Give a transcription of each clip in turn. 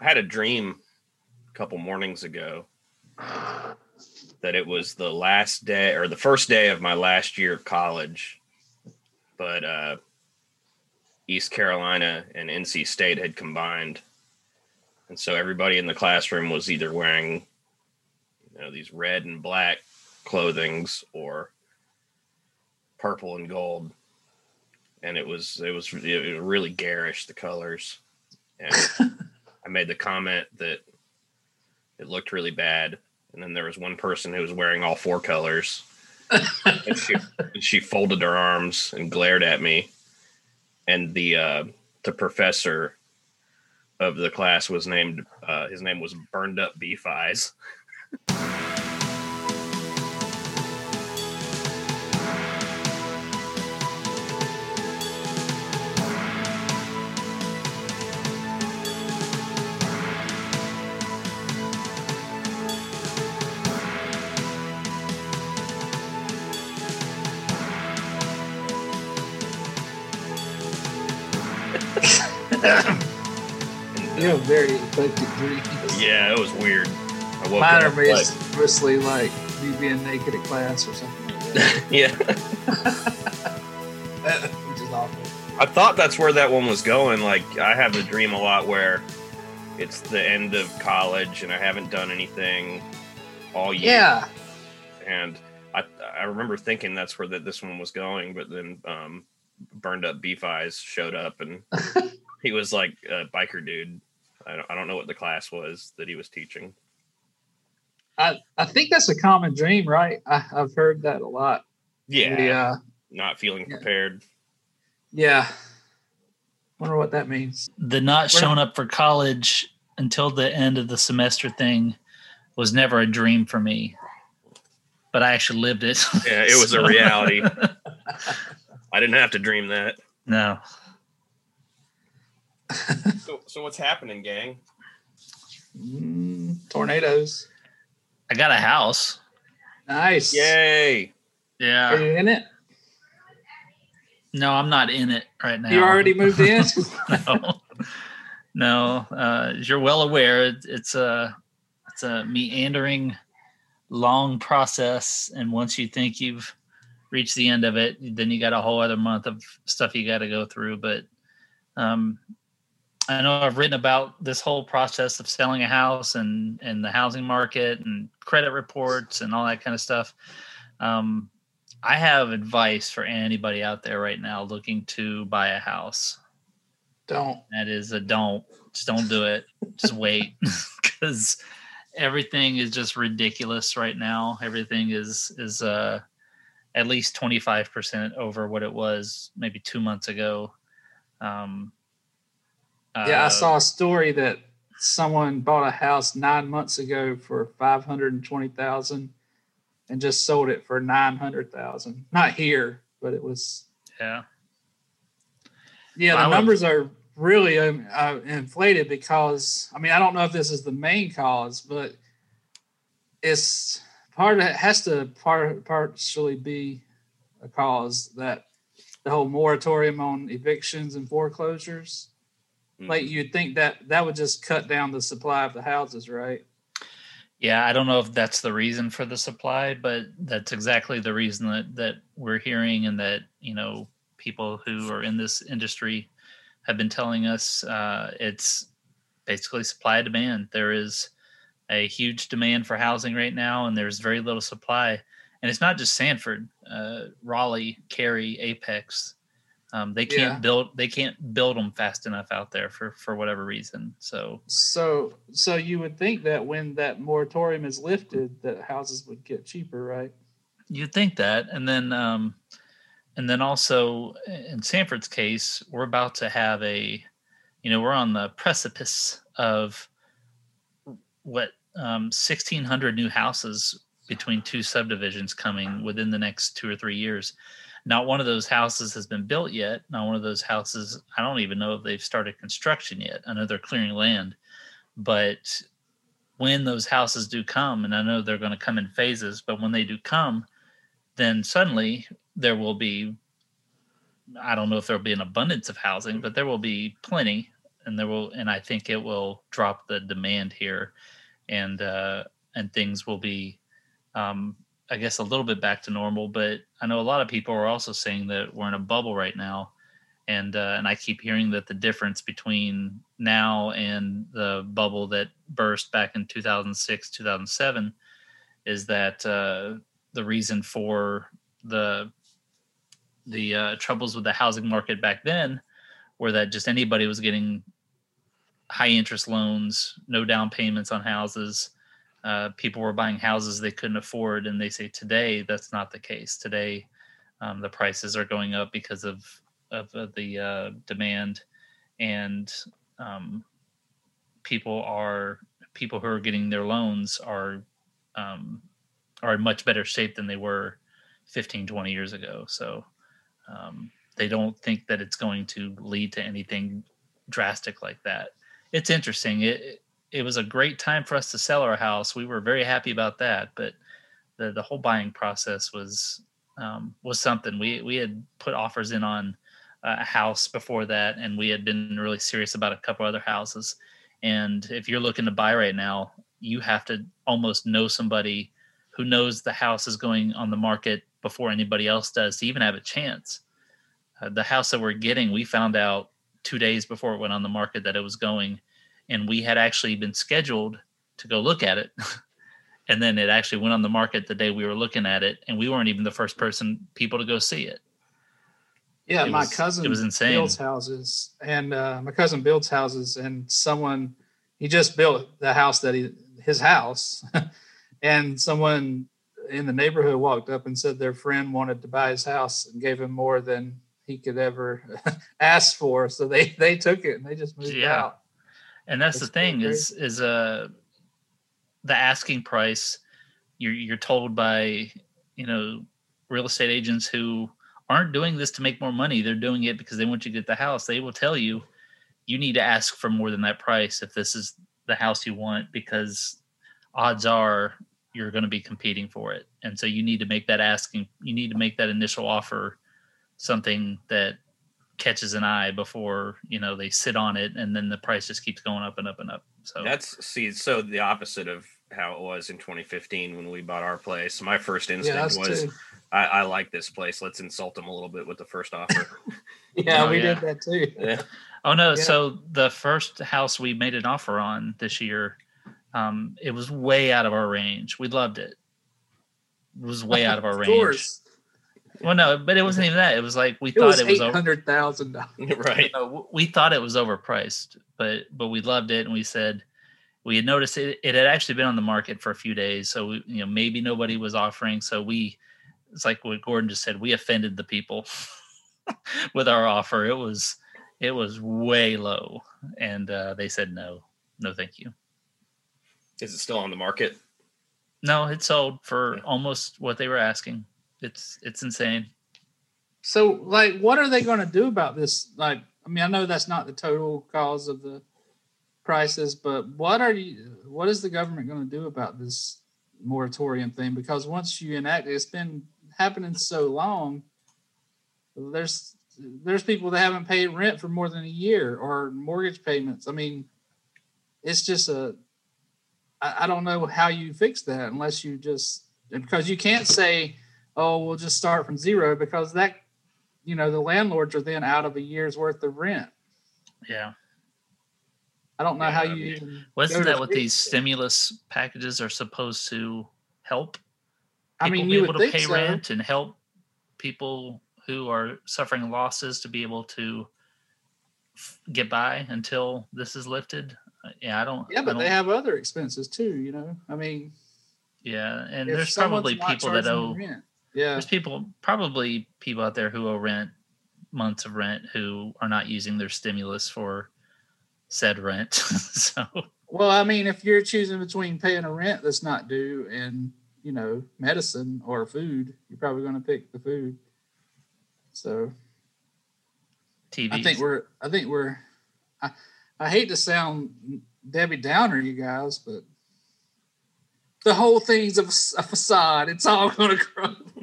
I had a dream a couple mornings ago that it was the last day or the first day of my last year of college, but uh, East Carolina and NC State had combined, and so everybody in the classroom was either wearing, you know, these red and black clothings or purple and gold, and it was it was, it was really garish the colors, and I made the comment that it looked really bad and then there was one person who was wearing all four colors. and she, and she folded her arms and glared at me. And the uh, the professor of the class was named uh, his name was Burned Up Beef Eyes. You have very eclectic dreams. Yeah, it was weird. I woke Mine are up like, mos- mostly like you being naked at class or something yeah. which is awful. I thought that's where that one was going. Like I have the dream a lot where it's the end of college and I haven't done anything all year. Yeah. and I I remember thinking that's where that this one was going, but then um, burned up beef eyes showed up and he was like a biker dude. I don't, I don't know what the class was that he was teaching. I, I think that's a common dream, right? I, I've heard that a lot. Yeah, Yeah. Uh, not feeling Yeah. prepared. Yeah. Wonder what that means. the not What- showing up for college until the end of the semester thing was never a dream for me but i actually lived it Yeah, it was a reality. I didn't have to dream that. no So, so what's happening, gang? Mm, tornadoes. i got a house Nice. Yay! Yeah. Are you in it? no i'm not in it right now You already moved in? no no uh, as you're well aware it, it's a it's a meandering long process and once you think you've reached the end of it then you got a whole other month of stuff you got to go through but um, i know i've written about this whole process of selling a house and and the housing market and credit reports and all that kind of stuff um, i have advice for anybody out there right now looking to buy a house Don't. that is a don't. Just don't do it. Just wait because everything is just ridiculous right now. Everything is is uh at least 25% over what it was maybe 2 months ago. Um Yeah, I uh, saw a story that someone bought a house nine months ago for five hundred and twenty thousand, and just sold it for nine hundred thousand. Not here, but it was. yeah. Yeah, the numbers are really um, uh, inflated because I mean I don't know if this is the main cause, but it's part of it has to part partially be a cause that the whole moratorium on evictions and foreclosures. Like you'd think that that would just cut down the supply of the houses, right? Yeah, I don't know if that's the reason for the supply, but that's exactly the reason that that we're hearing and that you know people who are in this industry have been telling us uh, it's basically supply demand. There is a huge demand for housing right now, and there's very little supply. And it's not just Sanford, uh, Raleigh, Cary, Apex. Um, they can't Yeah. build. They can't build them fast enough out there for for whatever reason. So So so you would think that when that moratorium is lifted, that houses would get cheaper, right? You'd think that, and then, um, and then also in Sanford's case, we're about to have a, you know, we're on the precipice of what um, sixteen hundred new houses between two subdivisions coming within the next two or three years. Not one of those houses has been built yet. Not one of those houses. I don't even know if they've started construction yet. I know they're clearing land, but when those houses do come, and I know they're going to come in phases, but when they do come, then suddenly there will be I don't know if there'll be an abundance of housing, but there will be plenty and there will and I think it will drop the demand here, and uh, and things will be, um, I guess, a little bit back to normal. But I know a lot of people are also saying that we're in a bubble right now, and uh, and I keep hearing that the difference between now and the bubble that burst back in 2006 2007 is that uh, the reason for the the uh, troubles with the housing market back then were that just anybody was getting high interest loans, no down payments on houses. Uh, people were buying houses they couldn't afford, and they say today that's not the case. Today, um, the prices are going up because of of, of the uh, demand, and um, people are people who are getting their loans are um, are in much better shape than they were 15 20 years ago. So um, they don't think that it's going to lead to anything drastic like that. It's interesting. It it was a great time for us to sell our house. We were very happy about that but the the whole buying process was um, was something. We we had put offers in on a house before that and we had been really serious about a couple other houses. And if you're looking to buy right now you have to almost know somebody who knows the house is going on the market before anybody else does to even have a chance. Uh, the house that we're getting, we found out two days before it went on the market that it was going, and we had actually been scheduled to go look at it. and then it actually went on the market the day we were looking at it, and we weren't even the first person people to go see it. Yeah, It my was- cousin it was insane. builds houses, and uh, my cousin builds houses, and someone he just built the house that he his house, and someone in the neighborhood walked up and said their friend wanted to buy his house and gave him more than he could ever ask for, so they they took it and they just moved Yeah. out. And that's the thing is is uh the asking price you're you're told by you know real estate agents who aren't doing this to make more money. They're doing it because they want you to get the house. They will tell you you need to ask for more than that price if this is the house you want because odds are you're going to be competing for it. And so you need to make that asking you need to make that initial offer something that catches an eye before you know they sit on it and then the price just keeps going up and up and up so That's see, so the opposite of how it was in 2015 when we bought our place. My first instinct us was. I, I like this place. Let's insult them a little bit with the first offer. Yeah, Oh, we yeah. did that too. yeah. oh no Yeah. so the first house we made an offer on this year um it was way out of our range we loved it it was way out of our Of range course. Well no but it wasn't even that it was like we It thought was it was eight over hundred thousand dollars. right. No, w- we thought it was overpriced, but but we loved it, and we said we had noticed it. It had actually been on the market for a few days, so we, you know maybe nobody was offering. So we, it's like what Gordon just said. We offended the people with our offer. It was it was way low, and uh, they said no, no, thank you. Is it still on the market? No, it sold for Yeah. almost what they were asking. It's it's insane. So, like, what are they going to do about this? Like, I mean, I know that's not the total cause of the crisis, but what are you? What is the government going to do about this moratorium thing? Because once you enact it, it's been happening so long. There's there's people that haven't paid rent for more than a year or mortgage payments. I mean, it's just a. I, I don't know how you fix that unless you just because you can't say oh, we'll just start from zero because that, you know, the landlords are then out of a year's worth of rent. Yeah. I don't know how you yeah. Wasn't that what these stimulus packages are supposed to help? I people mean, be you able would to pay so. rent and help people who are suffering losses to be able to f- get by until this is lifted. Uh, Yeah, I don't. Yeah, but don't, they have other expenses too. You know, I mean, Yeah, and there's probably people that owe. rent, yeah, There's people, probably people out there who owe rent, months of rent, who are not using their stimulus for said rent. so Well, I mean, if you're choosing between paying a rent that's not due and you know medicine or food, you're probably going to pick the food. So TV. I think we're. I think we're. I, I hate to sound Debbie Downer, you guys, but the whole thing's a, a facade. It's all going to crumble.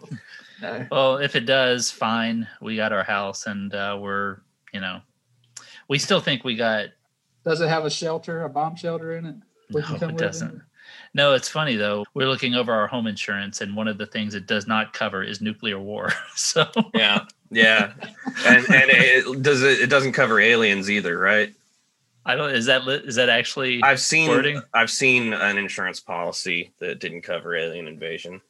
No. Well, if it does, fine. We got our house, and uh, we're you know, we still think we got Does it have a shelter, a bomb shelter in it? We No, come it doesn't. No, it's funny though. We're looking over our home insurance, and one of the things it does not cover is nuclear war. So Yeah, yeah, and and it does it. It doesn't cover aliens either, right? I don't. Is that li- is that actually? I've seen Wording? I've seen an insurance policy that didn't cover alien invasion.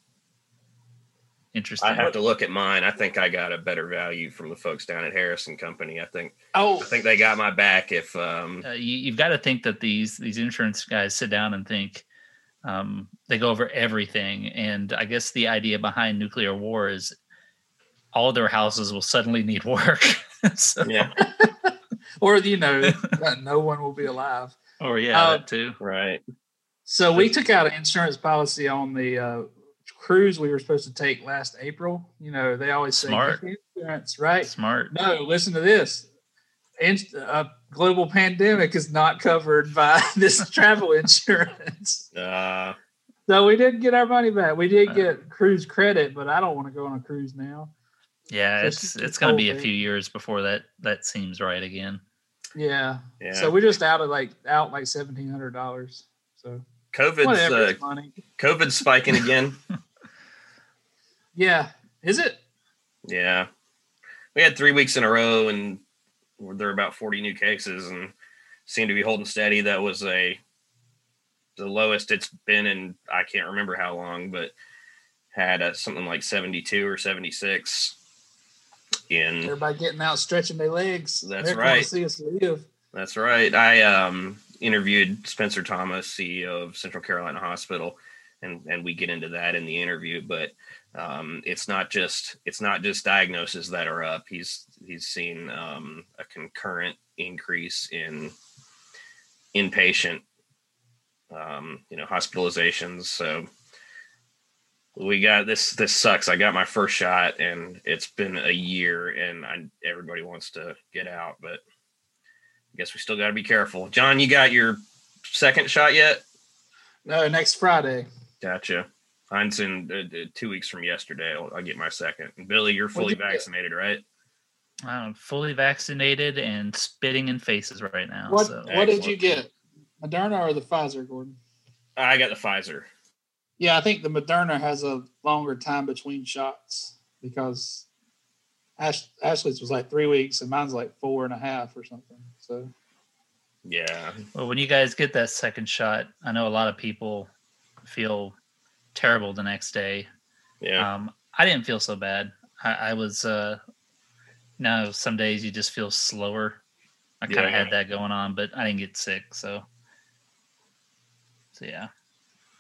Interesting? I have to look at mine. I think I got a better value from the folks down at Harrison Company. I think Oh, I think they got my back. If um, uh, you, you've got to think that these these insurance guys sit down and think um, they go over everything and i guess the idea behind nuclear war is all their houses will suddenly need work so, yeah, or you know, that no one will be alive. or yeah Uh, that too right. So we took out an insurance policy on the uh, cruise we were supposed to take last April. You know, they always say Smart. "Get insurance, right? smart No, listen to this. Inst- a global pandemic is not covered by this travel insurance. Uh, So we didn't get our money back. We did Uh. get cruise credit, but I don't want to go on a cruise now. yeah So it's it's it's going to be a few years before that that seems right again Yeah. yeah. So we're just out of like out like seventeen hundred dollars. So COVID's whatever, uh, money. COVID's spiking again. Yeah. Is it? yeah, we had three weeks in a row, and there were about forty new cases, and seemed to be holding steady. That was a the lowest it's been in I can't remember how long, but had a, something like seventy two or seventy six in Everybody getting out stretching their legs. That's They're right. See us live. That's right. I um, interviewed Spencer Thomas, CEO of Central Carolina Hospital, and and we get into that in the interview. But um, it's not just it's not just diagnoses that are up. He's he's seen um, a concurrent increase in inpatient, um, you know, hospitalizations. So we got this. This sucks. I got my first shot, and it's been a year, and I, everybody wants to get out, but. I guess we still got to be careful. John, you got your second shot yet? No, next Friday. Gotcha. Mine's in uh, two weeks from yesterday. I'll, I'll get my second. Billy, you're fully you get? vaccinated, right? i'm fully vaccinated and spitting in faces right now What so What did you get? Moderna or the Pfizer, Gordon? I got the Pfizer. Yeah, I think the Moderna has a longer time between shots because Ash, Ashley's was like three weeks and mine's like four and a half or something. So Yeah. Well, when you guys get that second shot, I know a lot of people feel terrible the next day. Yeah. Um, I didn't feel so bad. I, I was, uh, no, some days you just feel slower. I kind of Yeah. had that going on, but I didn't get sick. So, so yeah,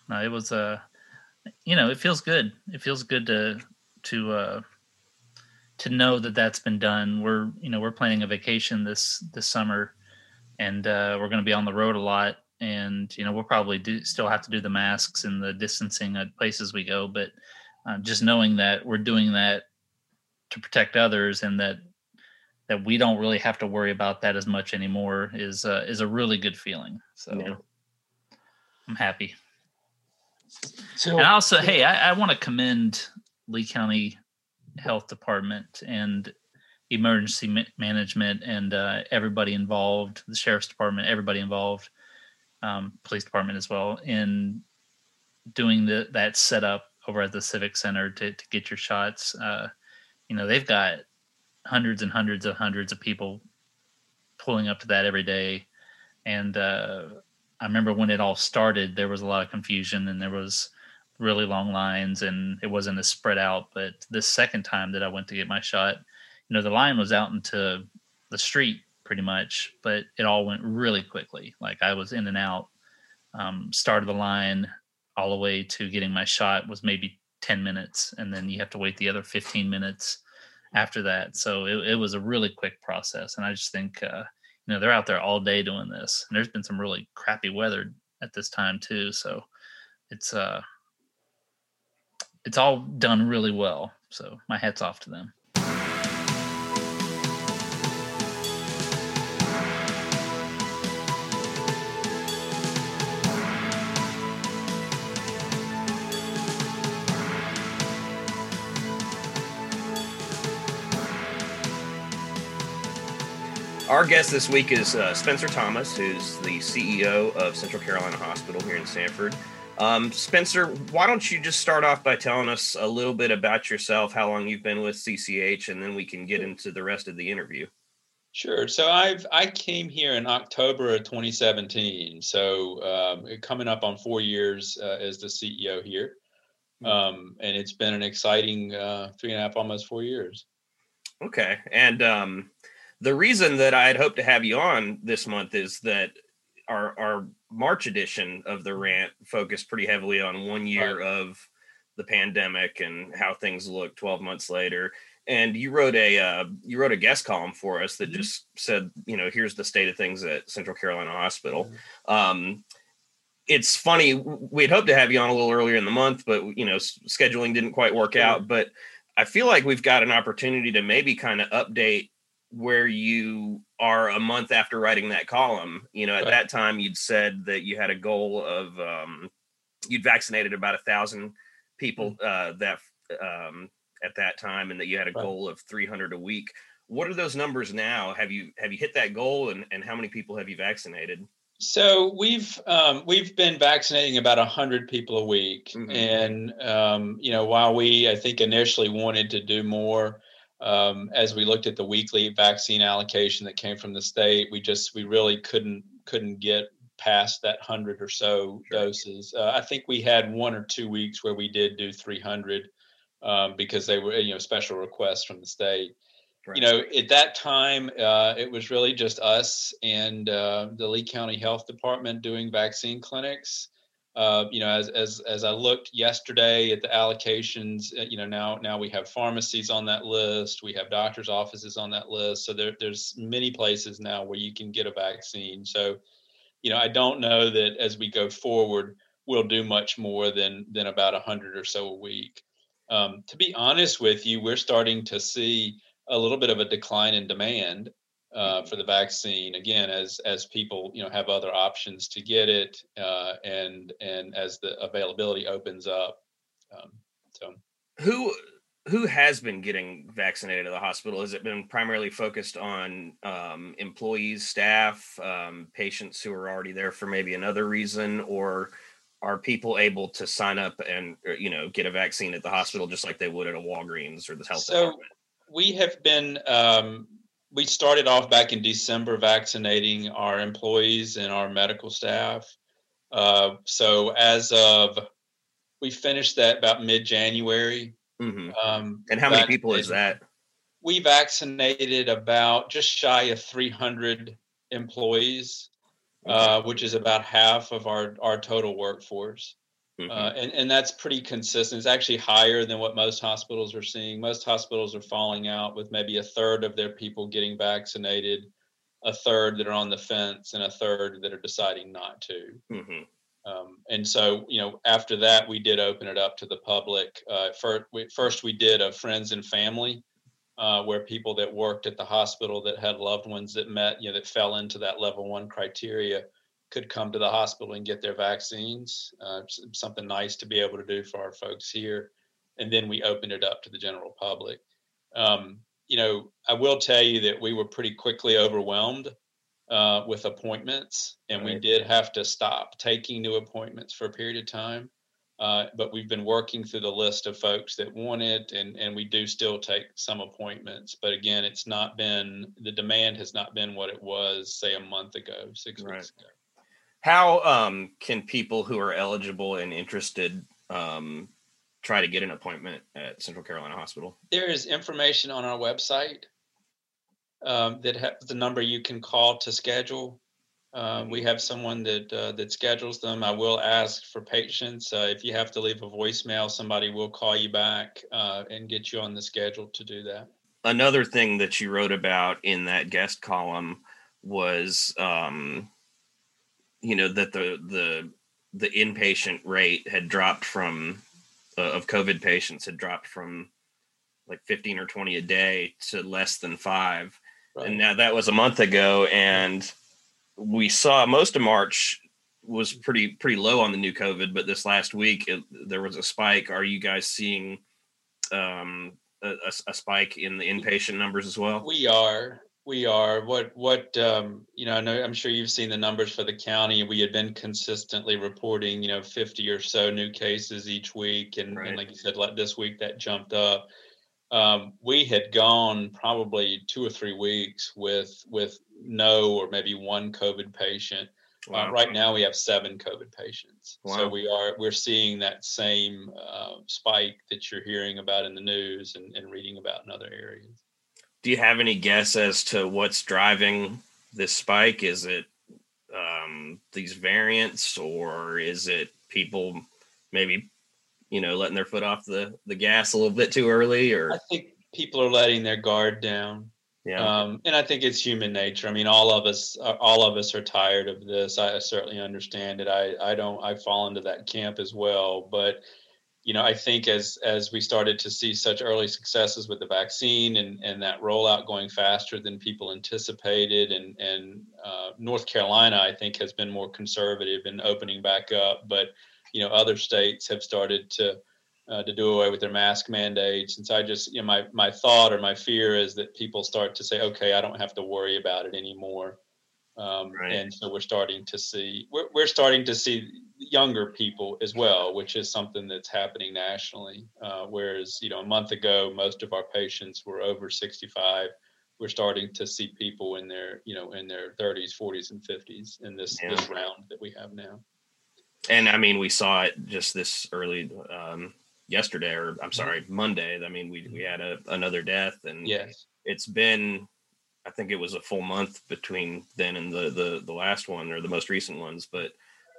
no, it was, uh, you know, it feels good. It feels good to, to, uh, to know that that's been done. We're, you know, we're planning a vacation this, this summer and, uh, we're going to be on the road a lot and, you know, we'll probably do still have to do the masks and the distancing at places we go, but, uh, just knowing that we're doing that to protect others and that that we don't really have to worry about that as much anymore is uh, is a really good feeling. So Yeah. I'm happy. so And also, hey, I, I want to commend Lee County Health Department and emergency management and uh, everybody involved, the sheriff's department, everybody involved, um, police department as well, in doing the, that setup over at the Civic Center to, to get your shots. Uh, you know, they've got hundreds and hundreds of hundreds of people pulling up to that every day. And uh, I remember when it all started, there was a lot of confusion and there was really long lines and it wasn't as spread out. But the second time that I went to get my shot, you know, the line was out into the street pretty much, but it all went really quickly. Like I was in and out, um, start of the line all the way to getting my shot was maybe 10 minutes. And then you have to wait the other 15 minutes after that. So it, it was a really quick process. And I just think, uh, you know, they're out there all day doing this. And there's been some really crappy weather at this time too. So it's, uh, it's all done really well. So my hat's off to them. Our guest this week is uh, Spencer Thomas, who's the CEO of Central Carolina Hospital here in Sanford. Um, Spencer, why don't you just start off by telling us a little bit about yourself, how long you've been with CCH, and then we can get into the rest of the interview. Sure. So I've I came here in October of 2017. So um, coming up on four years uh, as the CEO here, hmm. um, and it's been an exciting uh, three and a half, almost four years. Okay, and um, the reason that I had hoped to have you on this month is that our our March edition of the rant focused pretty heavily on one year right. of the pandemic and how things look 12 months later and you wrote a uh, you wrote a guest column for us that mm-hmm. just said you know here's the state of things at central carolina hospital mm-hmm. um, it's funny we had hoped to have you on a little earlier in the month but you know scheduling didn't quite work out but i feel like we've got an opportunity to maybe kind of update where you are a month after writing that column. You know, at right. that time you'd said that you had a goal of um, you'd vaccinated about a thousand people mm. uh, that um, at that time, and that you had a right. goal of 300 a week. What are those numbers now? Have you have you hit that goal, and, and how many people have you vaccinated? So we've um, we've been vaccinating about hundred people a week, mm-hmm. and um, you know while we I think initially wanted to do more, um, as we looked at the weekly vaccine allocation that came from the state, we just we really couldn't couldn't get past that hundred or so sure. doses. Uh, I think we had one or two weeks where we did do 300 um, because they were you know special requests from the state. Right. You know, at that time, uh, it was really just us and uh, the Lee County Health Department doing vaccine clinics. Uh, you know, as as as I looked yesterday at the allocations, uh, you know, now now we have pharmacies on that list, we have doctors' offices on that list. So there, there's many places now where you can get a vaccine. So, you know, I don't know that as we go forward, we'll do much more than than about a hundred or so a week. Um, to be honest with you, we're starting to see a little bit of a decline in demand uh, for the vaccine again as as people you know have other options to get it uh, and and as the availability opens up um, so. Who who has been getting vaccinated at the hospital? Has it been primarily focused on um, employees staff um, patients who are already there for maybe another reason or are people able to sign up and uh, you know get a vaccine at the hospital just like they would at a walgreens or the health so department? we have been um, we started off back in December vaccinating our employees and our medical staff. Uh, so as of we finished that about mid January. Mm-hmm. Um, and how many people is that? We vaccinated about just shy of 300 employees, okay. uh, which is about half of our our total workforce. Mm-hmm. Uh, and, and that's pretty consistent. It's actually higher than what most hospitals are seeing. Most hospitals are falling out with maybe a third of their people getting vaccinated, a third that are on the fence, and a third that are deciding not to. Mm-hmm. Um, and so, you know, after that, we did open it up to the public. Uh, first, we, first, we did a friends and family, uh, where people that worked at the hospital that had loved ones that met, you know, that fell into that level one criteria could come to the hospital and get their vaccines. Uh, something nice to be able to do for our folks here. And then we opened it up to the general public. Um, you know, I will tell you that we were pretty quickly overwhelmed uh, with appointments, and right. we did have to stop taking new appointments for a period of time. Uh, but we've been working through the list of folks that want it, and and we do still take some appointments. But again, it's not been the demand has not been what it was, say, a month ago, six right. weeks ago. How um, can people who are eligible and interested um, try to get an appointment at Central Carolina Hospital? There is information on our website um, that has the number you can call to schedule. Uh, we have someone that uh, that schedules them. I will ask for patience. Uh, if you have to leave a voicemail, somebody will call you back uh, and get you on the schedule to do that. Another thing that you wrote about in that guest column was um, you know that the the the inpatient rate had dropped from uh, of COVID patients had dropped from like 15 or 20 a day to less than five. Right. And now that was a month ago. And we saw most of March was pretty, pretty low on the new COVID, but this last week it, there was a spike. Are you guys seeing um, a, a, spike in the inpatient numbers as well? We are. We are. What what um, you know, I know I'm sure you've seen the numbers for the county. We had been consistently reporting, you know, 50 or so new cases each week. And, Right. and like you said, like this week that jumped up. Um, we had gone probably two or three weeks with with no or maybe one COVID patient. Uh, right now we have seven COVID patients. So we are we're seeing that same uh, spike that you're hearing about in the news and, and reading about in other areas. Do you have any guess as to what's driving this spike? Is it um, these variants, or is it people maybe you know letting their foot off the the gas a little bit too early? Or I think people are letting their guard down. yeah, Um, and I think it's human nature. I mean, all of us, uh, all of us are tired of this. I certainly understand it. I, I don't, I fall into that camp as well. But, you know, I think as as we started to see such early successes with the vaccine and and that rollout going faster than people anticipated, and and uh, North Carolina, I think, has been more conservative in opening back up. But, you know, other states have started to uh, to do away with their mask mandates. And so I just, you know, my my thought or my fear is that people start to say, okay, I don't have to worry about it anymore. Um, Right. And so we're starting to see we're we're starting to see younger people as well, which is something that's happening nationally. Uh, whereas you know a month ago, most of our patients were over 65. We're starting to see people in their you know in their 30s, 40s, and 50s in this Yeah. this round that we have now. and I mean we saw it just this early um, yesterday, or I'm sorry, Monday. I mean we we had a, another death, and Yes. it's been I think it was a full month between then and the the the last one or the most recent ones, but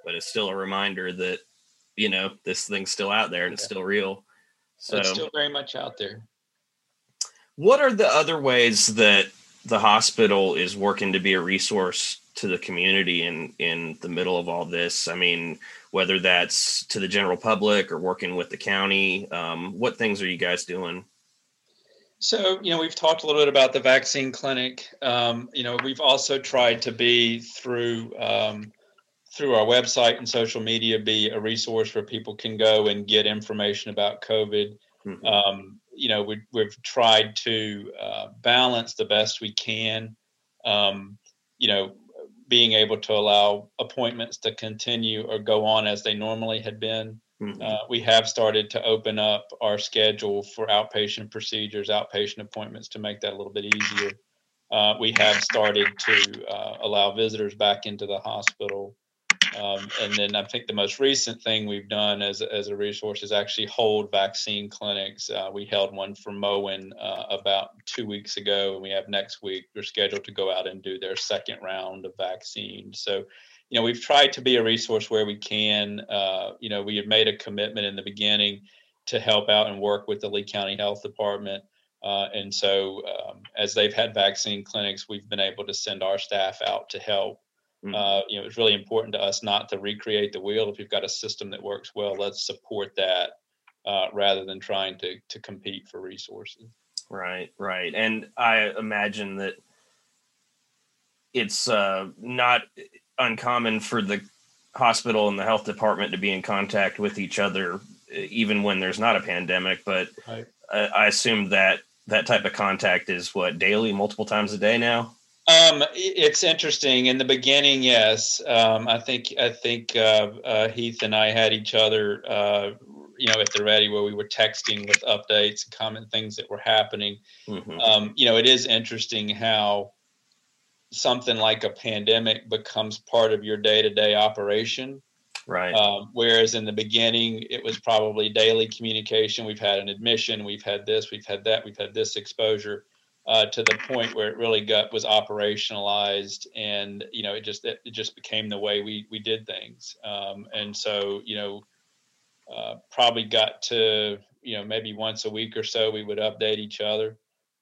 but it's still a reminder that you know this thing's still out there and it's Yeah. still real. So it's still very much out there. what are the other ways that the hospital is working to be a resource to the community in in the middle of all this? I mean, whether that's to the general public or working with the county, um, what things are you guys doing? So, you know, we've talked a little bit about the vaccine clinic. Um, you know, we've also tried to be through um, through our website and social media, be a resource where people can go and get information about COVID. Mhm. Um, you know, we, we've tried to uh, balance the best we can. Um, you know, being able to allow appointments to continue or go on as they normally had been. Mhm. Uh, we have started to open up our schedule for outpatient procedures, outpatient appointments to make that a little bit easier. Uh, we have started to uh, allow visitors back into the hospital. Um, and then I think the most recent thing we've done as, as a resource is actually hold vaccine clinics. Uh, we held one for Moen uh, about two weeks ago, and we have next week. They're scheduled to go out and do their second round of vaccine. So, you know, we've tried to be a resource where we can. Uh, you know, we had made a commitment in the beginning to help out and work with the Lee County Health Department. Uh, and so, um, as they've had vaccine clinics, we've been able to send our staff out to help. Mhm. Uh, you know, it's really important to us not to recreate the wheel. If you've got a system that works well, let's support that uh, rather than trying to to compete for resources. Right, right. And I imagine that it's uh, not uncommon for the hospital and the health department to be in contact with each other, uh, even when there's not a pandemic. But Right. I, I assume that that type of contact is what daily, multiple times a day now. Um, it's interesting. In the beginning, yes. Um, I think I think uh, uh, Heath and I had each other, uh, you know, at the ready where we were texting with updates and comment things that were happening. Mhm. Um, you know, it is interesting how something like a pandemic becomes part of your day-to-day operation. Right. Um, whereas in the beginning, it was probably daily communication. We've had an admission, we've had this, we've had that, we've had this exposure, uh, to the point where it really got was operationalized, and you know, it just it, it just became the way we we did things. Um, and so, you know, uh, probably got to you know maybe once a week or so we would update each other,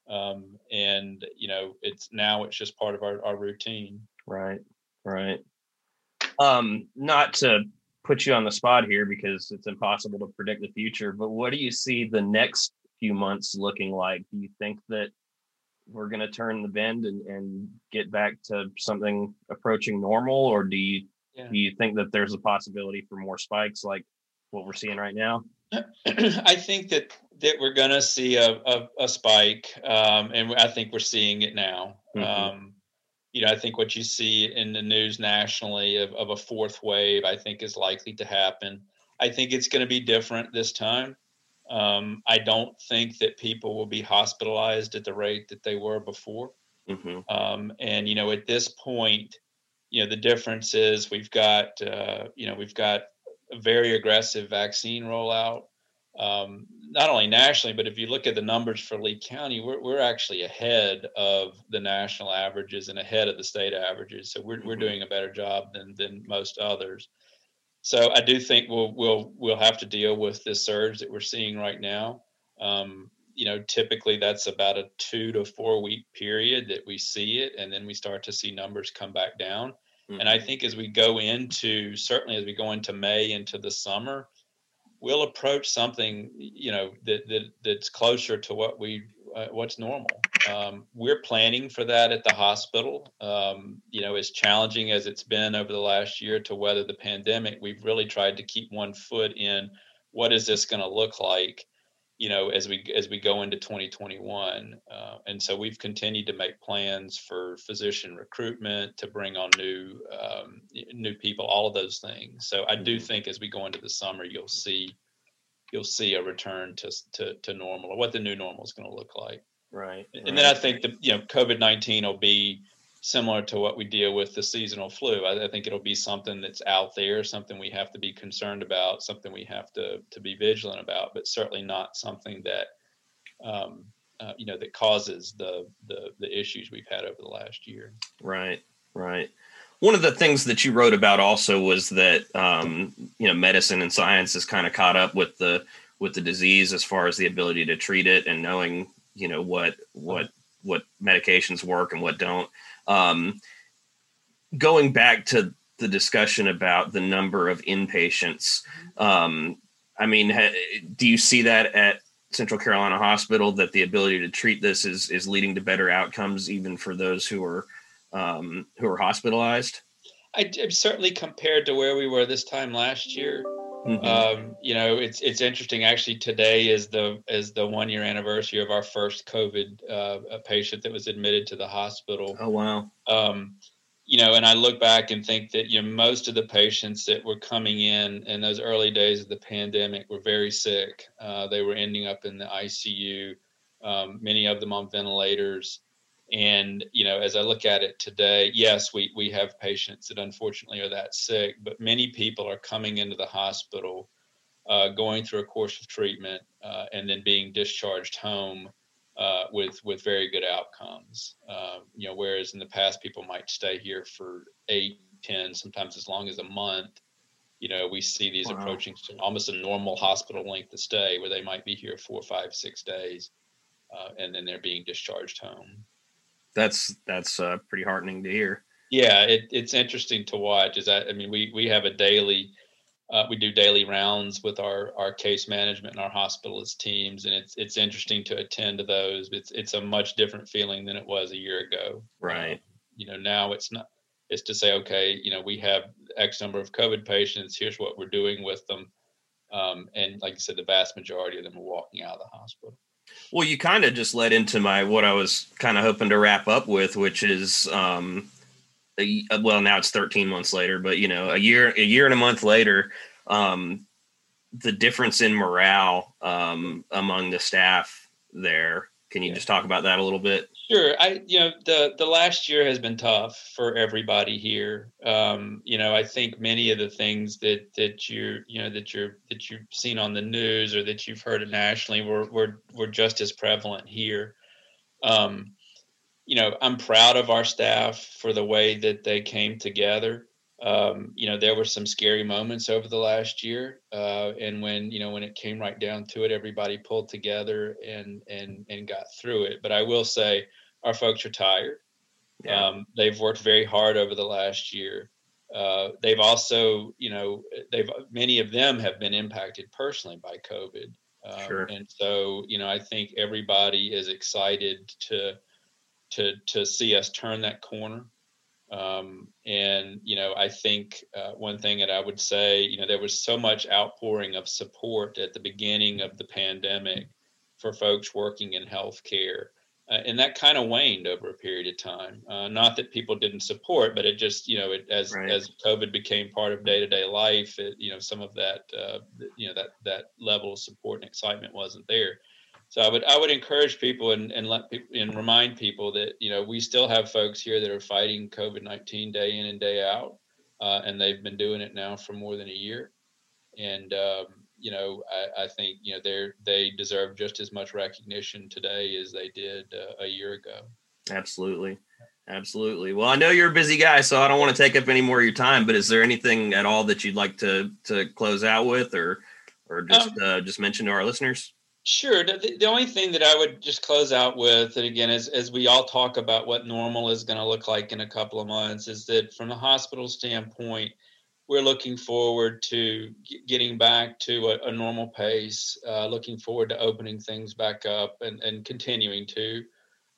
um, and you know, it's now it's just part of our, our routine. Right. Right. Um, not to put you on the spot here because it's impossible to predict the future, but what do you see the next few months looking like? Do you think that we're going to turn the bend and, and get back to something approaching normal, or do you Yeah. do you think that there's a possibility for more spikes like what we're seeing right now? I think that that we're going to see a, a, a spike, um, and I think we're seeing it now. Mm-hmm. Um, you know, I think what you see in the news nationally of, of a fourth wave, I think is likely to happen. I think it's going to be different this time. Um, I don't think that people will be hospitalized at the rate that they were before. Mm-hmm. Um, and you know, at this point, you know, the difference is we've got uh, you know we've got a very aggressive vaccine rollout um, not only nationally, but if you look at the numbers for Lee County, we're, we're actually ahead of the national averages and ahead of the state averages. So we're, we're mm-hmm. doing a better job than, than most others. So I do think we'll, we'll, we'll have to deal with this surge that we're seeing right now. Um, you know, typically that's about a two to four week period that we see it, and then we start to see numbers come back down. Mm-hmm. And I think as we go into, certainly as we go into May into the summer, we'll approach something you know that, that that's closer to what we uh, what's normal. Um, we're planning for that at the hospital. Um, you know as challenging as it's been over the last year to weather the pandemic we've really tried to keep one foot in what is this going to look like you know as we as we go into 2021 uh, and so we've continued to make plans for physician recruitment to bring on new um, new people all of those things so i do mm-hmm. think as we go into the summer you'll see you'll see a return to to, to normal or what the new normal is going to look like right and right. then i think the you know covid-19 will be similar to what we deal with the seasonal flu. I, I, think it'll be something that's out there, something we have to be concerned about, something we have to to be vigilant about, but certainly not something that um, uh, you know that causes the, the the issues we've had over the last year. Right, right. One of the things that you wrote about also was that um, you know medicine and science is kind of caught up with the with the disease as far as the ability to treat it and knowing you know what what what medications work and what don't. Um, going back to the discussion about the number of inpatients, um, I mean, ha, do you see that at Central Carolina Hospital that the ability to treat this is is leading to better outcomes, even for those who are um, who are hospitalized? I certainly compared to where we were this time last year. Mm-hmm. Um, you know, it's it's interesting. Actually, today is the is the one year anniversary of our first COVID uh, patient that was admitted to the hospital. Oh wow! Um, you know, and I look back and think that you know most of the patients that were coming in in those early days of the pandemic were very sick. Uh, they were ending up in the ICU. Um, many of them on ventilators. And you know, as I look at it today, yes, we we have patients that unfortunately are that sick, but many people are coming into the hospital, uh, going through a course of treatment, uh, and then being discharged home uh, with with very good outcomes. Um, you know, whereas in the past people might stay here for eight, ten, sometimes as long as a month. You know, we see these wow. approaching almost a normal hospital length of stay, where they might be here four, five, six days, uh, and then they're being discharged home that's that's uh, pretty heartening to hear. Yeah, it, it's interesting to watch. Is that I mean, we we have a daily, uh, we do daily rounds with our our case management and our hospitalist teams, and it's it's interesting to attend to those. It's it's a much different feeling than it was a year ago. Right. Um, you know, now it's not. It's to say, okay, you know, we have X number of COVID patients. Here's what we're doing with them, um, and like I said, the vast majority of them are walking out of the hospital. Well, you kind of just led into my what I was kind of hoping to wrap up with, which is um, a, well, now it's 13 months later, but you know, a year, a year and a month later, um, the difference in morale um, among the staff there. Can you yeah. just talk about that a little bit? Sure. I you know the the last year has been tough for everybody here. Um, you know, I think many of the things that that you you know that you're that you've seen on the news or that you've heard nationally were were were just as prevalent here. Um, you know, I'm proud of our staff for the way that they came together um, you know, there were some scary moments over the last year, uh, and when you know when it came right down to it, everybody pulled together and and and got through it. But I will say, our folks are tired. Yeah. Um, they've worked very hard over the last year. Uh, they've also, you know, they've many of them have been impacted personally by COVID, um, sure. and so you know, I think everybody is excited to to to see us turn that corner. Um, and you know, I think uh, one thing that I would say, you know, there was so much outpouring of support at the beginning of the pandemic for folks working in healthcare. uh, and that kind of waned over a period of time. Uh, not that people didn't support, but it just you know it, as right. as COVID became part of day to day life, it, you know some of that uh, you know that that level of support and excitement wasn't there. So I would I would encourage people and, and let people and remind people that you know we still have folks here that are fighting COVID nineteen day in and day out, uh, and they've been doing it now for more than a year, and um, you know, I, I, think you know they they deserve just as much recognition today as they did uh, a year ago. Absolutely, absolutely. Well, I know you're a busy guy, so I don't want to take up any more of your time. But is there anything at all that you'd like to to close out with, or or just um, uh, just mention to our listeners? Sure. The, the only thing that I would just close out with, and again, as, as we all talk about what normal is going to look like in a couple of months, is that from the hospital standpoint, we're looking forward to getting back to a, a normal pace, uh, looking forward to opening things back up and, and continuing to.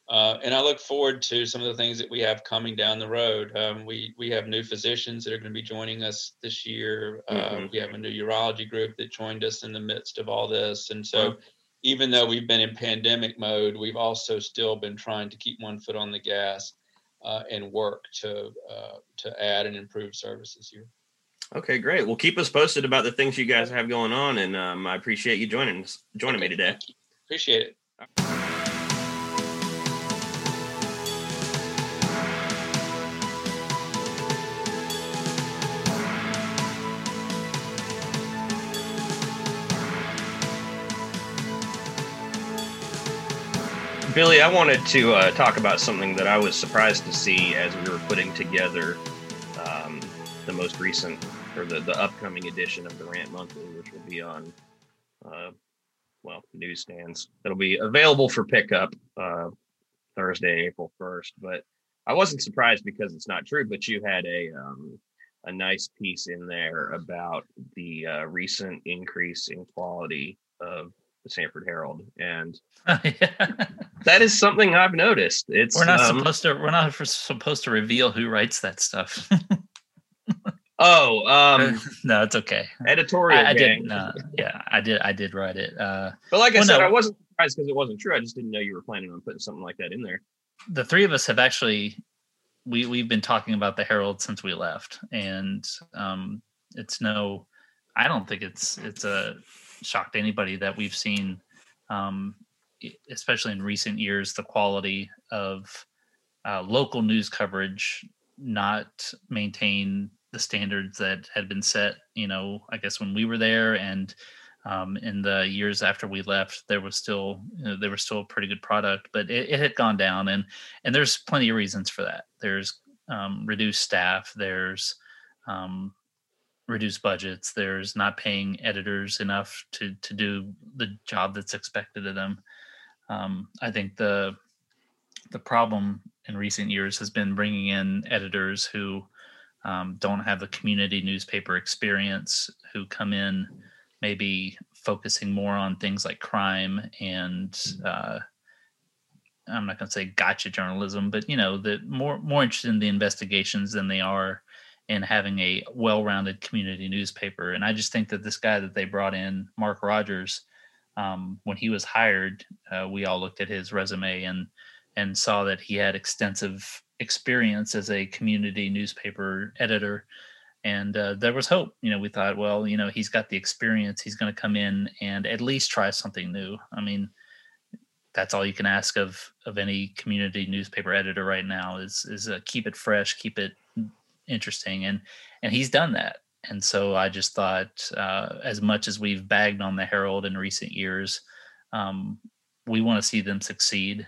Uh, and I look forward to some of the things that we have coming down the road. Um, we we have new physicians that are going to be joining us this year. Uh, mm-hmm. We have a new urology group that joined us in the midst of all this, and so even though we've been in pandemic mode, we've also still been trying to keep one foot on the gas uh, and work to uh, to add and improve services here. Okay, great. Well, keep us posted about the things you guys have going on, and um, I appreciate you joining us, joining okay, me today. Appreciate it. Billy, I wanted to uh, talk about something that I was surprised to see as we were putting together um, the most recent or the, the upcoming edition of the Rant Monthly, which will be on, uh, well, newsstands. It'll be available for pickup uh, Thursday, April 1st. But I wasn't surprised because it's not true, but you had a, um, a nice piece in there about the uh, recent increase in quality of the Sanford Herald, and that is something I've noticed. It's we're not um, supposed to we're not supposed to reveal who writes that stuff. Oh, um, no, it's okay. Editorial. I, I did. No, yeah, I did. I did write it. Uh, but like I well, said, no, I wasn't surprised because it wasn't true. I just didn't know you were planning on putting something like that in there. The three of us have actually we we've been talking about the Herald since we left, and um, it's no. I don't think it's it's a shock to anybody that we've seen, um, especially in recent years, the quality of uh, local news coverage not maintain the standards that had been set, you know, I guess when we were there and um, in the years after we left, there was still you know, there was still a pretty good product, but it, it, had gone down, and and there's plenty of reasons for that. There's um, reduced staff. There's um, reduced budgets. There's not paying editors enough to to do the job that's expected of them. Um, I think the the problem in recent years has been bringing in editors who um, don't have the community newspaper experience who come in maybe focusing more on things like crime and uh, I'm not going to say gotcha journalism, but you know, the more more interested in the investigations than they are in having a well-rounded community newspaper. And I just think that this guy that they brought in, Mark Rogers, um, when he was hired, uh, we all looked at his resume and and saw that he had extensive experience as a community newspaper editor. And uh, there was hope. You know we thought well you know he's got the experience. He's going to come in and at least try something new. I mean that's all you can ask of of any community newspaper editor right now is is uh, keep it fresh keep it interesting and and he's done that and so i just thought uh, as much as we've bagged on the herald in recent years um, we want to see them succeed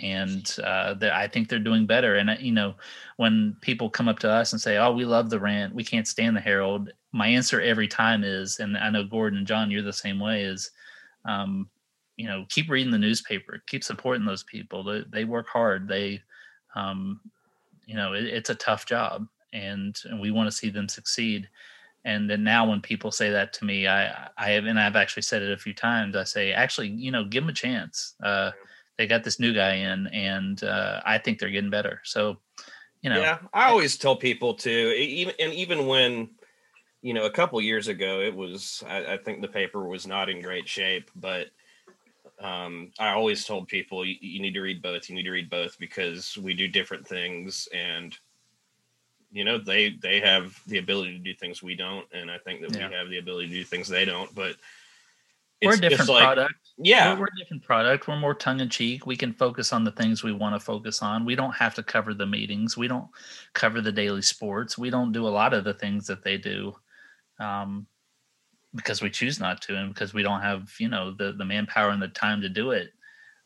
and uh, I think they're doing better. And uh, you know, when people come up to us and say, "Oh, we love the Rant, we can't stand the Herald," my answer every time is, and I know Gordon and John, you're the same way, is, um, you know, keep reading the newspaper, keep supporting those people. They, they work hard. They, um, you know, it, it's a tough job, and and we want to see them succeed. And then now, when people say that to me, I I have and I've actually said it a few times. I say, actually, you know, give them a chance. Uh, they got this new guy in, and uh, I think they're getting better. So, you know, yeah, I always tell people to even and even when you know a couple years ago it was I, I think the paper was not in great shape, but um, I always told people you, you need to read both. You need to read both because we do different things, and you know they they have the ability to do things we don't, and I think that Yeah. we have the ability to do things they don't. But we're a it's different like- product. Yeah, We're, we're a different product. We're more tongue in cheek. We can focus on the things we want to focus on. We don't have to cover the meetings. We don't cover the daily sports. We don't do a lot of the things that they do um, because we choose not to and because we don't have, you know, the, the manpower and the time to do it.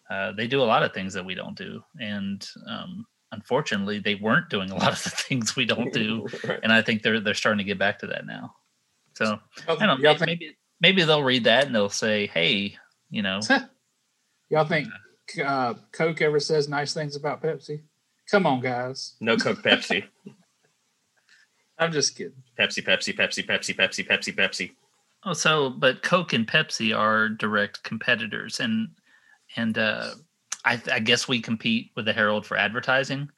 Uh, they do a lot of things that we don't do. And um, unfortunately, they weren't doing a lot of the things we don't do. Right. And I think they're, they're starting to get back to that now. So Y'all, I don't know. think, Maybe, maybe they'll read that and they'll say, hey, you know, y'all think uh, Coke ever says nice things about Pepsi? Come on, guys. No Coke, Pepsi, I'm just kidding. Pepsi, Pepsi, Pepsi, Pepsi, Pepsi, Pepsi, Pepsi. Oh, so but Coke and Pepsi are direct competitors, and and uh, I, I guess we compete with the Herald for advertising,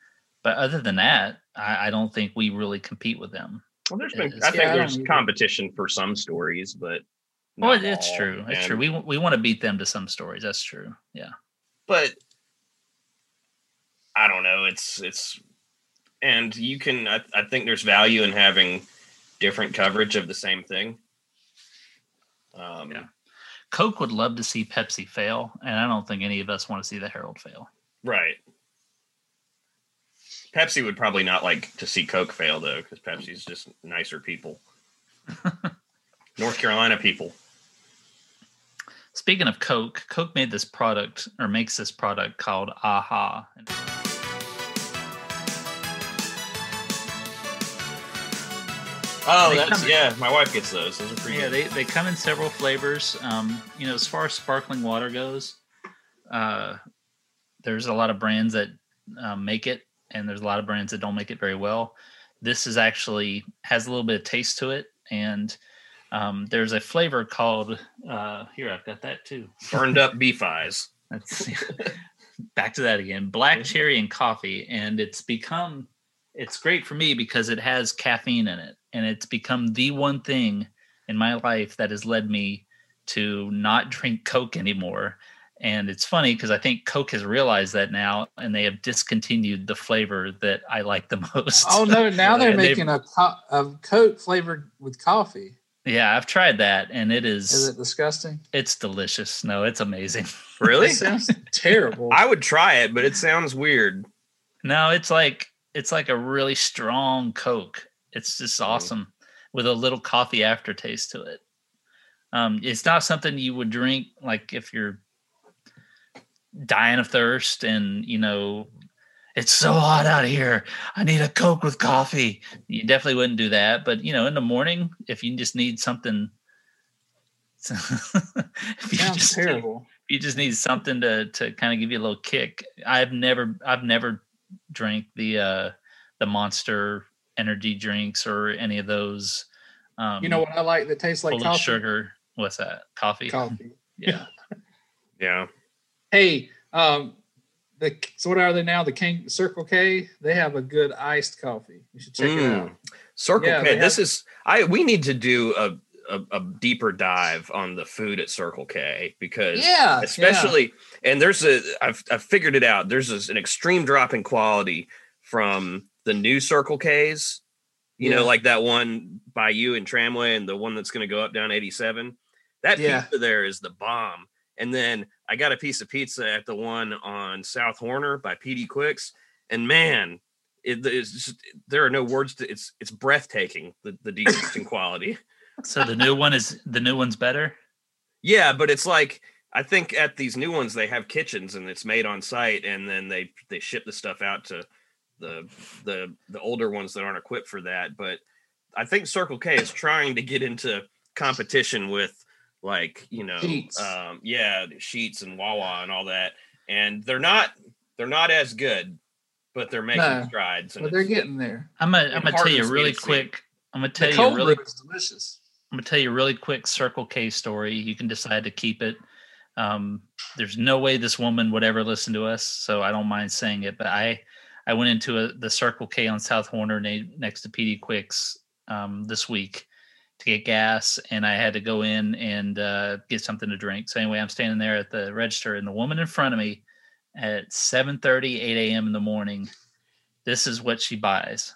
but other than that, I, I don't think we really compete with them. Well, there's It been. is. I think Yeah, I there's don't either. competition for some stories, but Well, not it's all. true. It's And- true. We we want to beat them to some stories. That's true. Yeah. but I don't know. It's it's, and you can. I, I think there's value in having different coverage of the same thing. Um, Yeah. Coke would love to see Pepsi fail, and I don't think any of us want to see the Herald fail. Right. Pepsi would probably not like to see Coke fail though, because Pepsi's just nicer people. North Carolina people. Speaking of Coke, Coke made this product or makes this product called Aha. Oh, that's come- yeah. My wife gets those. Those are pretty Yeah, good. they, they come in several flavors. Um, you know, as far as sparkling water goes, uh, there's a lot of brands that um, make it, and there's a lot of brands that don't make it very well. This is actually has a little bit of taste to it, and um, there's a flavor called uh, here. I've got that too. Burned up beef eyes. That's back to that again. Black cherry and coffee, and it's become it's great for me because it has caffeine in it, and it's become the one thing in my life that has led me to not drink Coke anymore. And it's funny because I think Coke has realized that now, and they have discontinued the flavor that I like the most. Oh no! Now they're And they've- making a, co- a Coke flavored with coffee. yeah, I've tried that, and it is, Is it disgusting? it's delicious. No, it's amazing. Really? Sounds terrible. I would try it, but it sounds weird. No, it's like it's like a really strong Coke. It's just awesome with a little coffee aftertaste to it. Um, it's not something you would drink like if you're dying of thirst and you know it's so hot out here. I need a Coke with coffee. You definitely wouldn't do that. But you know, in the morning, if you just need something, if you sounds just need- terrible. you just need something to to kind of give you a little kick. I've never I've never drank the uh the monster energy drinks or any of those um You know what I like that tastes like coffee? sugar. What's that? Coffee? Coffee. Yeah. Yeah. Hey, um, the so what are they now? The King Circle K. They have a good iced coffee. You should check it Mm. out. Circle Yeah, K. This have- is I. We need to do a, a a deeper dive on the food at Circle K because Yeah, especially and there's a I've I've figured it out. There's this, an extreme drop in quality from the new Circle K's. You know, like that one by you in Tramway and the one that's going to go up down 87. That Yeah. pizza there is the bomb. And then I got a piece of pizza at the one on South Horner by PD Quicks, and man, it, it's just, there are no words to it's it's breathtaking the the decrease in quality. So the new one is the new one's better. Yeah, but it's like I think at these new ones they have kitchens and it's made on site, and then they they ship the stuff out to the the the older ones that aren't equipped for that. But I think Circle K is trying to get into competition with like you know Sheetz. um yeah Sheetz and wawa and all that and they're not they're not as good but they're making No, strides and But they're getting there. I'm gonna I'm gonna tell you hardens really quick. I'm gonna The tell you really delicious. I'm gonna tell you a really quick Circle K story. You can decide to keep it. Um, there's no way this woman would ever listen to us, so I don't mind saying it. But I, I went into a, the Circle K on South Horner next to PD Quicks um, this week, to get gas, and I had to go in and uh, get something to drink. So anyway, I'm standing there at the register, and the woman in front of me at 7:30, 8 a.m. in the morning. This is what she buys.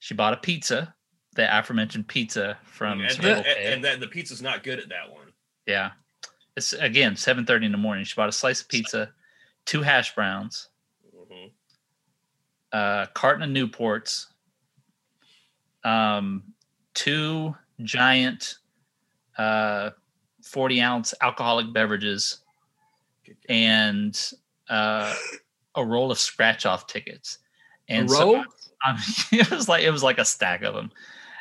She bought a pizza, the aforementioned pizza from and, Circle and, K. and that the pizza's not good at that one. Yeah. It's again 7:30 in the morning. She bought a slice of pizza, two hash browns. A carton of Newports, um, two giant uh, 40 ounce alcoholic beverages, and uh, a roll of scratch off tickets. And so roll? um, it was like it was like a stack of them.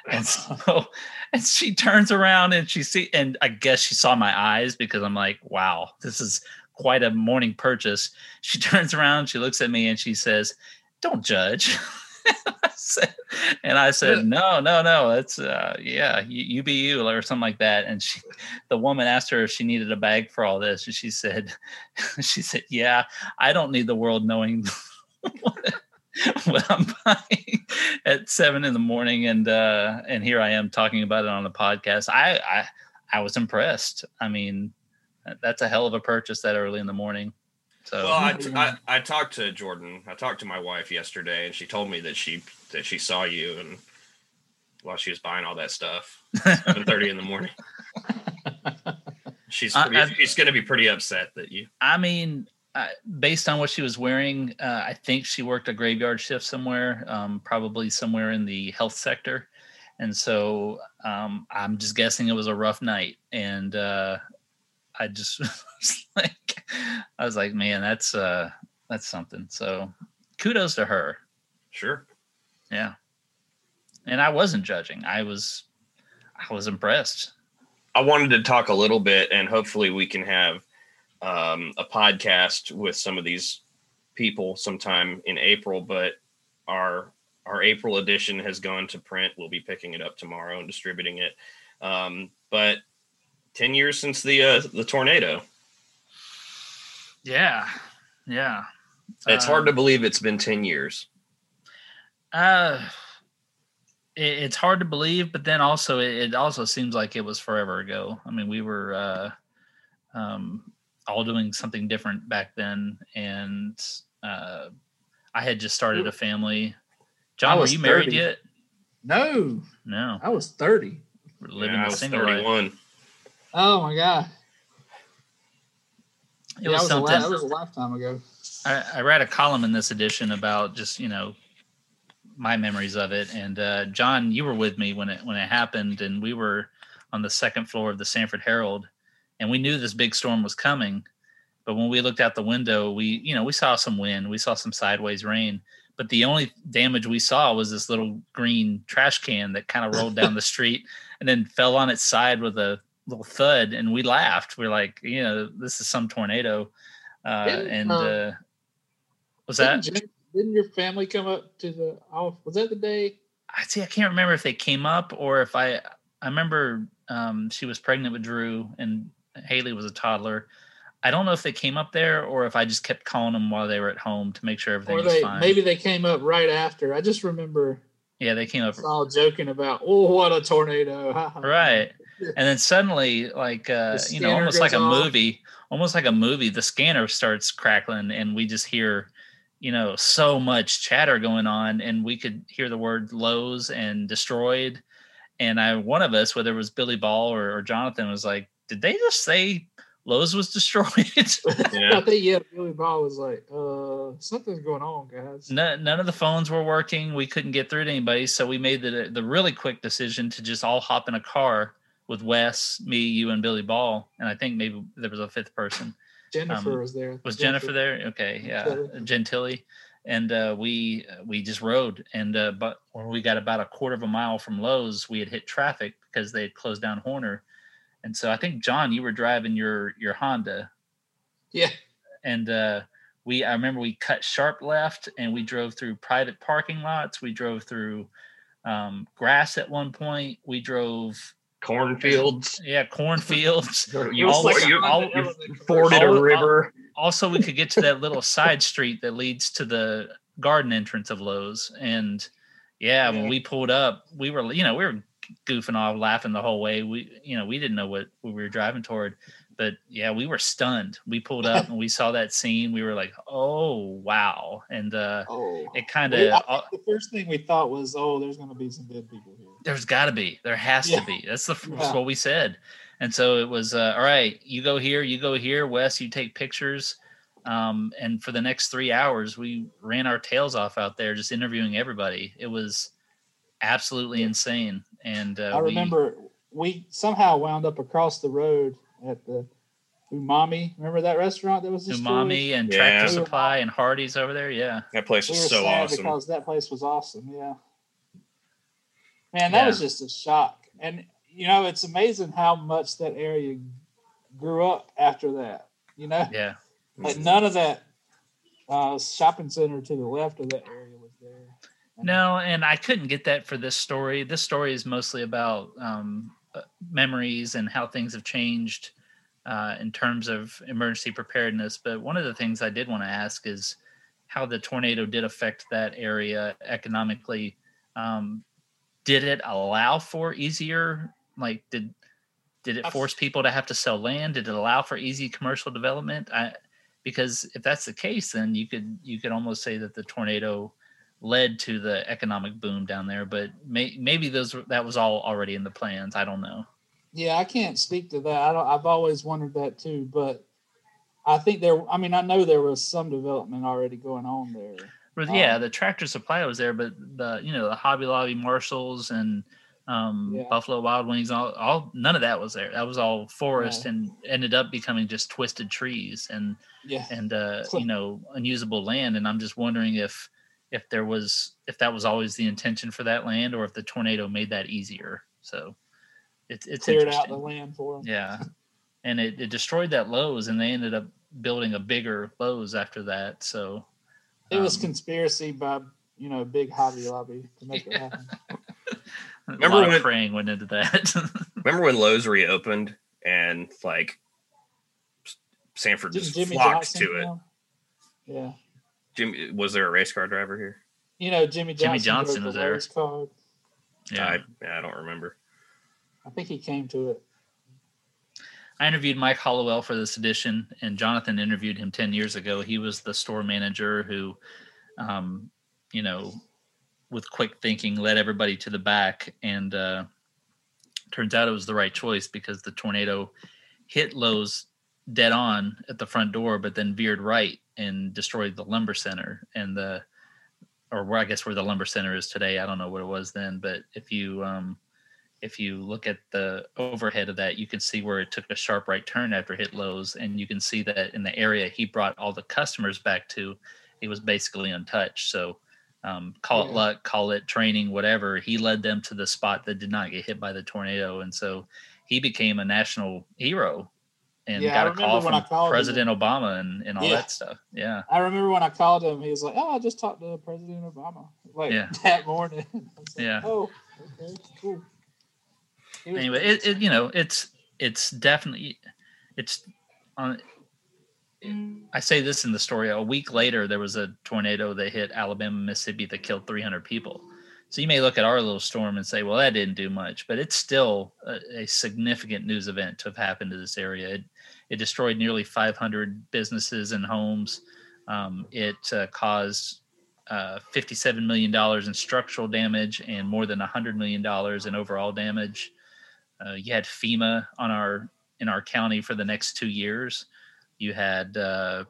And so and she turns around and she see and I guess she saw my eyes because I'm like, wow, this is quite a morning purchase. She turns around, she looks at me and she says, Don't judge. And I said, No, no, no. It's uh yeah, you, you be you or something like that. And she the woman asked her if she needed a bag for all this. And she said, she said, Yeah, I don't need the world knowing what, what I'm buying at seven in the morning, and uh, and here I am talking about it on the podcast. I I, I was impressed. I mean, that's a hell of a purchase that early in the morning. So Well, I, I I talked to Jordan. I talked to my wife yesterday, and she told me that she that she saw you and while she was buying all that stuff, seven thirty in the morning. She's pretty, I- she's going to be pretty upset that you. I mean, uh, based on what she was wearing, uh, I think she worked a graveyard shift somewhere, um, probably somewhere in the health sector. And so um, I'm just guessing it was a rough night. And uh, I just was like, I was like, man, that's uh, that's something. So kudos to her. Sure. Yeah. And I wasn't judging. I was, I was impressed. I wanted to talk a little bit, and hopefully we can have um, a podcast with some of these people sometime in April. But our our April edition has gone to print. We'll be picking it up tomorrow and distributing it. Um, but ten years since the uh, the tornado, Yeah. Yeah. it's hard to believe it's been ten years. Uh, it, it's hard to believe, but then also it, it also seems like it was forever ago. I mean, we were uh, um, all doing something different back then, and uh, I had just started a family. John, were was you married 30. yet? No, No, I was 30. we're living Yeah, I was single life. Oh my god. It yeah, was that was, a, something. li- that was a lifetime ago. I, I read a column in this edition about just you know my memories of it and uh, john you were with me when it when it happened and we were on the second floor of the sanford herald and we knew this big storm was coming but when we looked out the window we you know we saw some wind we saw some sideways rain but the only damage we saw was this little green trash can that kind of rolled down the street and then fell on its side with a little thud and we laughed we are like you know this is some tornado uh, Didn't, and uh, uh, was that Didn't, Jen- didn't your family come up to the off? Was that the day? I see. I can't remember if they came up or if I. I remember um, she was pregnant with Drew and Haley was a toddler. I don't know if they came up there or if I just kept calling them while they were at home to make sure everything Or was they fine. maybe they came up right after. I just remember Yeah, they came up all joking about, oh, what a tornado! Ha, ha, ha." right, and then suddenly, like uh, you know, almost like a off. movie, almost like a movie. The scanner starts crackling, and we just hear, you know, so much chatter going on, and we could hear the word "Lowe's" and "destroyed." And I, one of us, whether it was Billy Ball or, or Jonathan, was like, "Did they just say Lowe's was destroyed?" Yeah. I think yeah, Billy Ball was like, uh, something's going on, guys. No, none of the phones were working. We couldn't get through to anybody, so we made the the really quick decision to just all hop in a car with Wes, me, you, and Billy Ball, and I think maybe there was a fifth person. Jennifer um, was there. Was Jennifer there? Okay, yeah, Jennifer. Gentilly, and uh, we we just rode, and uh, but when we got about a quarter of a mile from Lowe's, we had hit traffic because they had closed down Horner, and so I think John, you were driving your your Honda, Yeah, and uh, we I remember we cut sharp left and we drove through private parking lots. We drove through um, grass at one point. We drove Cornfields. yeah cornfields. You, All you, all- you forded all- a river. also, we could get to that little side street that leads to the garden entrance of Lowe's. And yeah, when we pulled up, we were you know we were goofing off, laughing the whole way. We, you know, we didn't know what we were driving toward, but yeah, we were stunned. We pulled up and we saw that scene. We were like, "Oh wow!" And uh, Oh, it kind of the first thing we thought was, oh, there's going to be some dead people here. there's got to be, there has Yeah. to be. That's the that's what we said. And so it was, uh, all right, you go here, you go here, Wes, you take pictures. Um, and for the next three hours, we ran our tails off out there, just interviewing everybody. It was absolutely insane. And uh, I we- remember we somehow wound up across the road at the Umami. Remember that restaurant that was destroyed? Umami and Yeah. Tractor We Supply and Hardee's over there. Yeah. That place was were so awesome. because that place was awesome. Yeah. Man, that was just a shock. And you know, it's amazing how much that area grew up after that. You know, Yeah. like none of that uh, shopping center to the left of that area was there. No, and I couldn't get that for this story. This story is mostly about um, memories and how things have changed uh, in terms of emergency preparedness. But one of the things I did want to ask is how the tornado did affect that area economically. Um, did it allow for easier, like did did it force people to have to sell land? Did it allow for easy commercial development? I, because if that's the case, then you could you could almost say that the tornado led to the economic boom down there. But may, maybe those were- that was all already in the plans. I don't know. Yeah, I can't speak to that. I don't, I've always wondered that too, but I think there. I mean, I know there was some development already going on there. But yeah, Um, the tractor supply was there, but the you know the Hobby Lobby, Marshalls, and um, Yeah. Buffalo Wild Wings, all, all none of that was there. That was all forest, No. and ended up becoming just twisted trees and Yeah, and uh, you know unusable land. And I'm just wondering if if there was if that was always the intention for that land, or if the tornado made that easier. So it's it's cleared out the land for them. Yeah. And it, it destroyed that Lowe's and they ended up building a bigger Lowe's after that. So It was um, conspiracy by you know big Hobby Lobby to make it Yeah. happen. a Remember lot when- of praying went into that. Remember when Lowe's reopened and like Sanford Didn't just flocked Johnson to it? come? Yeah, Jimmy, was there a race car driver here? you know Jimmie Johnson. Jimmie Johnson drove was the there. Lowe's Card. yeah. I, I don't remember. I think he came to it. I interviewed Mike Hollowell for this edition, and Jonathan interviewed him 10 years ago. He was the store manager who, um, you know, with quick thinking, led everybody to the back. And uh, turns out it was the right choice because the tornado hit Lowe's dead on at the front door, but then veered right and destroyed the lumber center and the, or where I guess where the lumber center is today. I don't know what it was then, but if you, um, if you look at the overhead of that, you can see where it took a sharp right turn after hit Lowe's, and you can see that in the area he brought all the customers back to, it was basically untouched. So, um, call it luck, call it training, whatever. He led them to the spot that did not get hit by the tornado, and so he became a national hero, and Yeah, I got a remember call when I from called him. President Obama and, and all Yeah. that stuff. Yeah, I remember when I called him, he was like, "Oh, I just talked to President Obama like Yeah. that morning." Like, Yeah. Oh, okay, cool. Anyway it, it you know it's it's definitely it's on i say this in the story a week later there was a tornado that hit alabama mississippi that killed 300 people so you may look at our little storm and say well that didn't do much but it's still a, a significant news event to have happened to this area. It, it destroyed nearly 500 businesses and homes. Um, it uh, caused uh, $57 million in structural damage and more than $100 million in overall damage. Uh, you had FEMA on our in our county for the next two years. You had uh,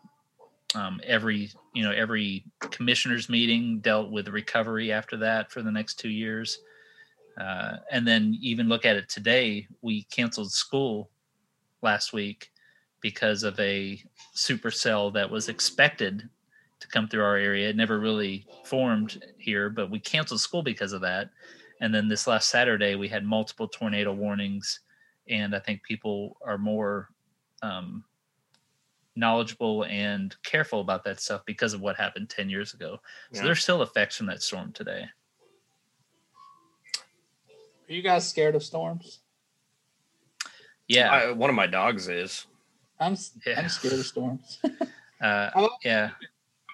um, every you know every commissioners meeting dealt with recovery after that for the next two years, uh, and then even look at it today. We canceled school last week because of a supercell that was expected to come through our area. It never really formed here, but we canceled school because of that. And then this last Saturday, we had multiple tornado warnings, and I think people are more um, knowledgeable and careful about that stuff because of what happened 10 years ago. So Yeah. there's still effects from that storm today. Are you guys scared of storms? Yeah. I, one of my dogs is. I'm Yeah. I'm scared of storms. Uh, I yeah.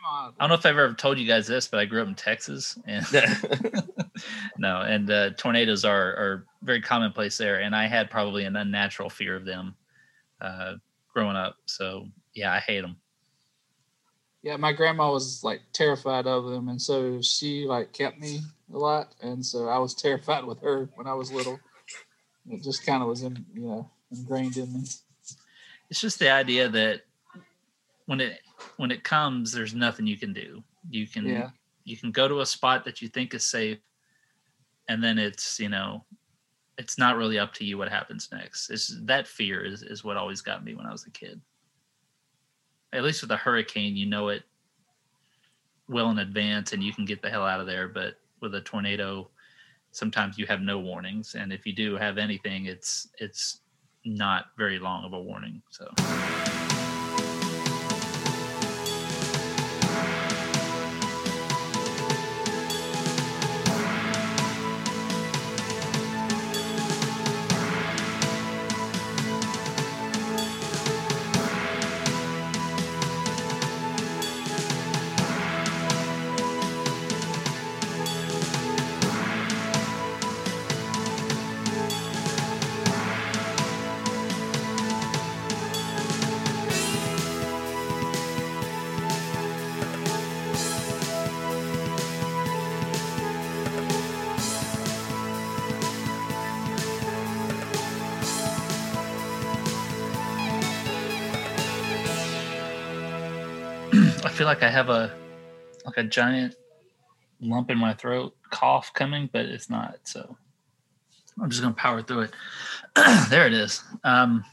I'm. I don't know if I've ever told you guys this, but I grew up in Texas, and no, and uh, tornadoes are are very commonplace there, and I had probably an unnatural fear of them uh, growing up. So yeah, I hate them. Yeah, my grandma was like terrified of them, and so she like kept me a lot, and so I was terrified with her when I was little. It just kind of was in, you know, ingrained in me. It's just the idea that when it when it comes, there's nothing you can do. You can Yeah, you can go to a spot that you think is safe, and then it's you know, it's not really up to you what happens next. It's that fear is is what always got me when I was a kid. At least with a hurricane, you know it well in advance, and you can get the hell out of there. But with a tornado, sometimes you have no warnings, and if you do have anything, it's it's not very long of a warning. So. Like I have a like a giant lump in my throat, cough coming, but it's not. So I'm just gonna power through it. there it is. Um,